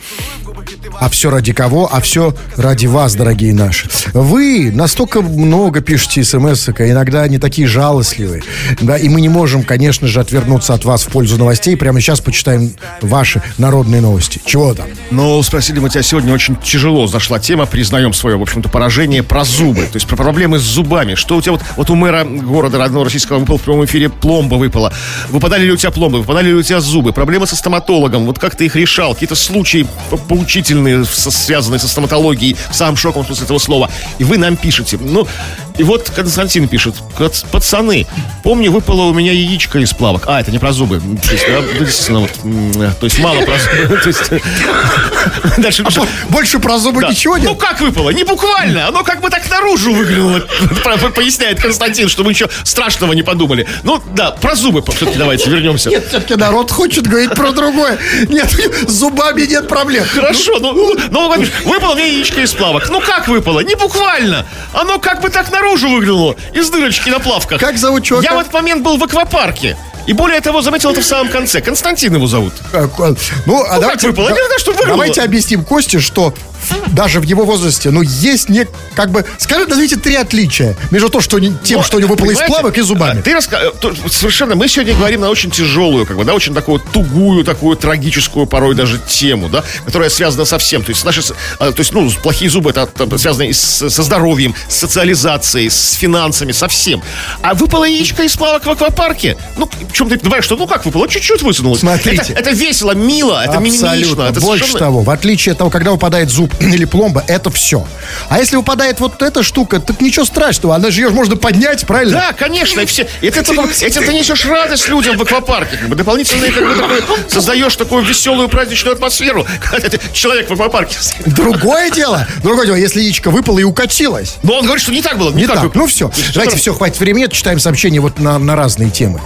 А все ради кого? А все ради вас, дорогие наши. Вы настолько много пишете смс а иногда они такие жалостливые. Да, и мы не можем, конечно же, отвернуться от вас в пользу новостей. Прямо сейчас почитаем ваши народные новости. Чего там? Но спросили мы тебя сегодня, очень тяжело зашла тема, признаем свое, в общем-то, поражение про зубы. То есть про проблемы с зубами. Что у тебя вот, вот у мэра города родного российского выпал в прямом эфире пломба выпала. Выпадали ли у тебя пломбы, выпадали ли у тебя зубы, проблемы со стоматологом, вот как ты их решал, какие-то случаи по- поучительные, со- связанные со стоматологией, в самом шоковом смысле этого слова. И вы нам пишете. Ну, и вот Константин пишет, «Кац- пацаны, помню, выпало у меня яичко из плавок. А, это не про зубы. То есть, да, ну, действительно, вот, м, то есть мало про зубы. Есть, Дальше пишет, Больше про зубы да. ничего Ну нет? как выпало? Не буквально. Оно как бы так наружу выглянуло. Поясняет Константин, чтобы ничего страшного не подумали. Ну да, про зубы все-таки давайте вернемся. Нет, все-таки народ хочет говорить про другое. Нет, зубами нет проблем. Хорошо, ну, ну, ну, выпало мне яичко из плавок. Ну как выпало? Не буквально. Оно как бы так наружу выглянуло. Из дырочки на плавках. Как зовут чувака? Я в этот момент был в аквапарке. И более того, заметил это в самом конце. Константин его зовут. Как, а, Ну, а давайте, выпало? да- Не знаю, что выпало. давайте объясним Косте, что даже в его возрасте, ну, есть не, как бы, скажи, назовите три отличия между то, что тем, Но, что у него выпало из плавок и зубами. а, Ты раска... э, совершенно, мы сегодня говорим на очень тяжелую, как бы, да, очень такую тугую, такую трагическую порой даже тему, да, которая связана со всем. То есть наши, а, то есть, ну, плохие зубы, это там, связано и с- со здоровьем, с социализацией, с финансами, со всем. А выпало яичко из плавок в аквапарке. Ну, в чем ты говоришь, что, ну как выпало? Чуть-чуть высунулось. Смотрите. Это, это весело, мило, это мимично. Абсолютно. Это Больше совершенно- того, в отличие от того, когда выпадает зуб или пломба, это все. А если выпадает вот эта штука, так ничего страшного, она же ее можно поднять, правильно? Да, конечно, и все. И ты только- этим ты несешь радость людям в аквапарке. Как бы, дополнительно как бы, такой, создаешь такую веселую праздничную атмосферу, когда ты человек в аквапарке. Другое дело, другое дело, если яичко выпало и укатилось. Но он говорит, что не так было. Не так. Ну все. Давайте все, хватит времени, читаем сообщения вот на, на разные темы.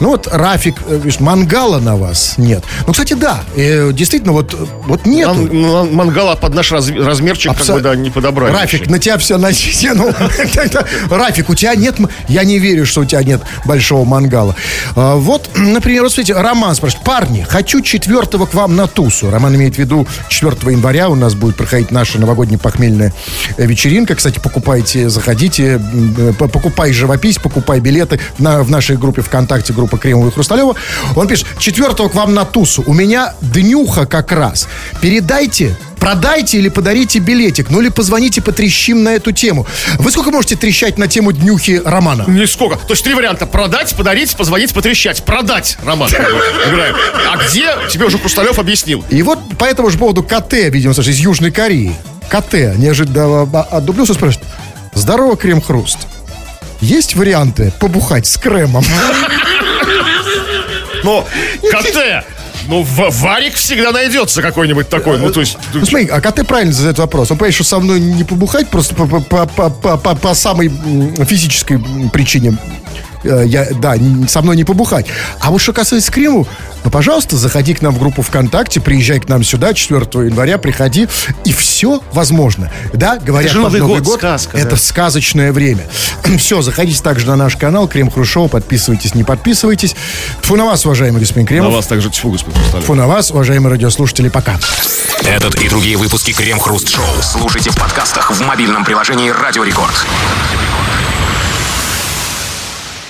Ну вот Рафик, э, видишь, мангала на вас нет. Ну, кстати, да, э, действительно, вот, вот ман- Мангала под наш раз- размерчик как Абсо- бы, да, не подобрали. Рафик, на тебя все на ну, это- Рафик, у тебя нет... Я не верю, что у тебя нет большого мангала. А, Вот, например, вот смотрите, Роман спрашивает. Парни, хочу четвертого к вам на тусу. Роман имеет в виду 4 января у нас будет проходить наша новогодняя похмельная э, вечеринка. Кстати, покупайте, заходите, э, покупай живопись, покупай билеты на, в нашей группе ВКонтакте, группа Кремова и Хрусталева. Он пишет, четвертого к вам на тусу. У меня днюха как раз. Передайте Продайте или подарите билетик, ну или позвоните, потрещим на эту тему. Вы сколько можете трещать на тему днюхи Романа? Нисколько. То есть три варианта. Продать, подарить, позвонить, потрещать. Продать, Роман. играем. А где? Тебе уже Хрусталев объяснил. И вот по этому же поводу КТ, видимо, слушай, из Южной Кореи. КТ неожиданно а- отдублился, спрашивает. Здорово, крем-хруст. Есть варианты побухать с кремом? Но КТ, ну, варик всегда найдется какой-нибудь такой. Ну, то есть... Ну, смотри, а КТ правильно задает вопрос. Он понимает, что со мной не побухать просто по, по- по- по- по- по самой физической причине. Э, я, да, со мной не побухать. А вот что касается Крему, ну, пожалуйста, заходи к нам в группу ВКонтакте, приезжай к нам сюда 4 января, приходи, и все возможно. Да, говорят, же под Новый год, сказка, это да. сказочное время. все, заходите также на наш канал Крем Хрушоу, подписывайтесь, не подписывайтесь. Фу на вас, уважаемый господин На Кремов. вас также тьфу, господин Хрусталев. Фу на вас, уважаемые радиослушатели, пока. Этот и другие выпуски Крем Хруст Шоу слушайте в подкастах в мобильном приложении Радио Рекорд.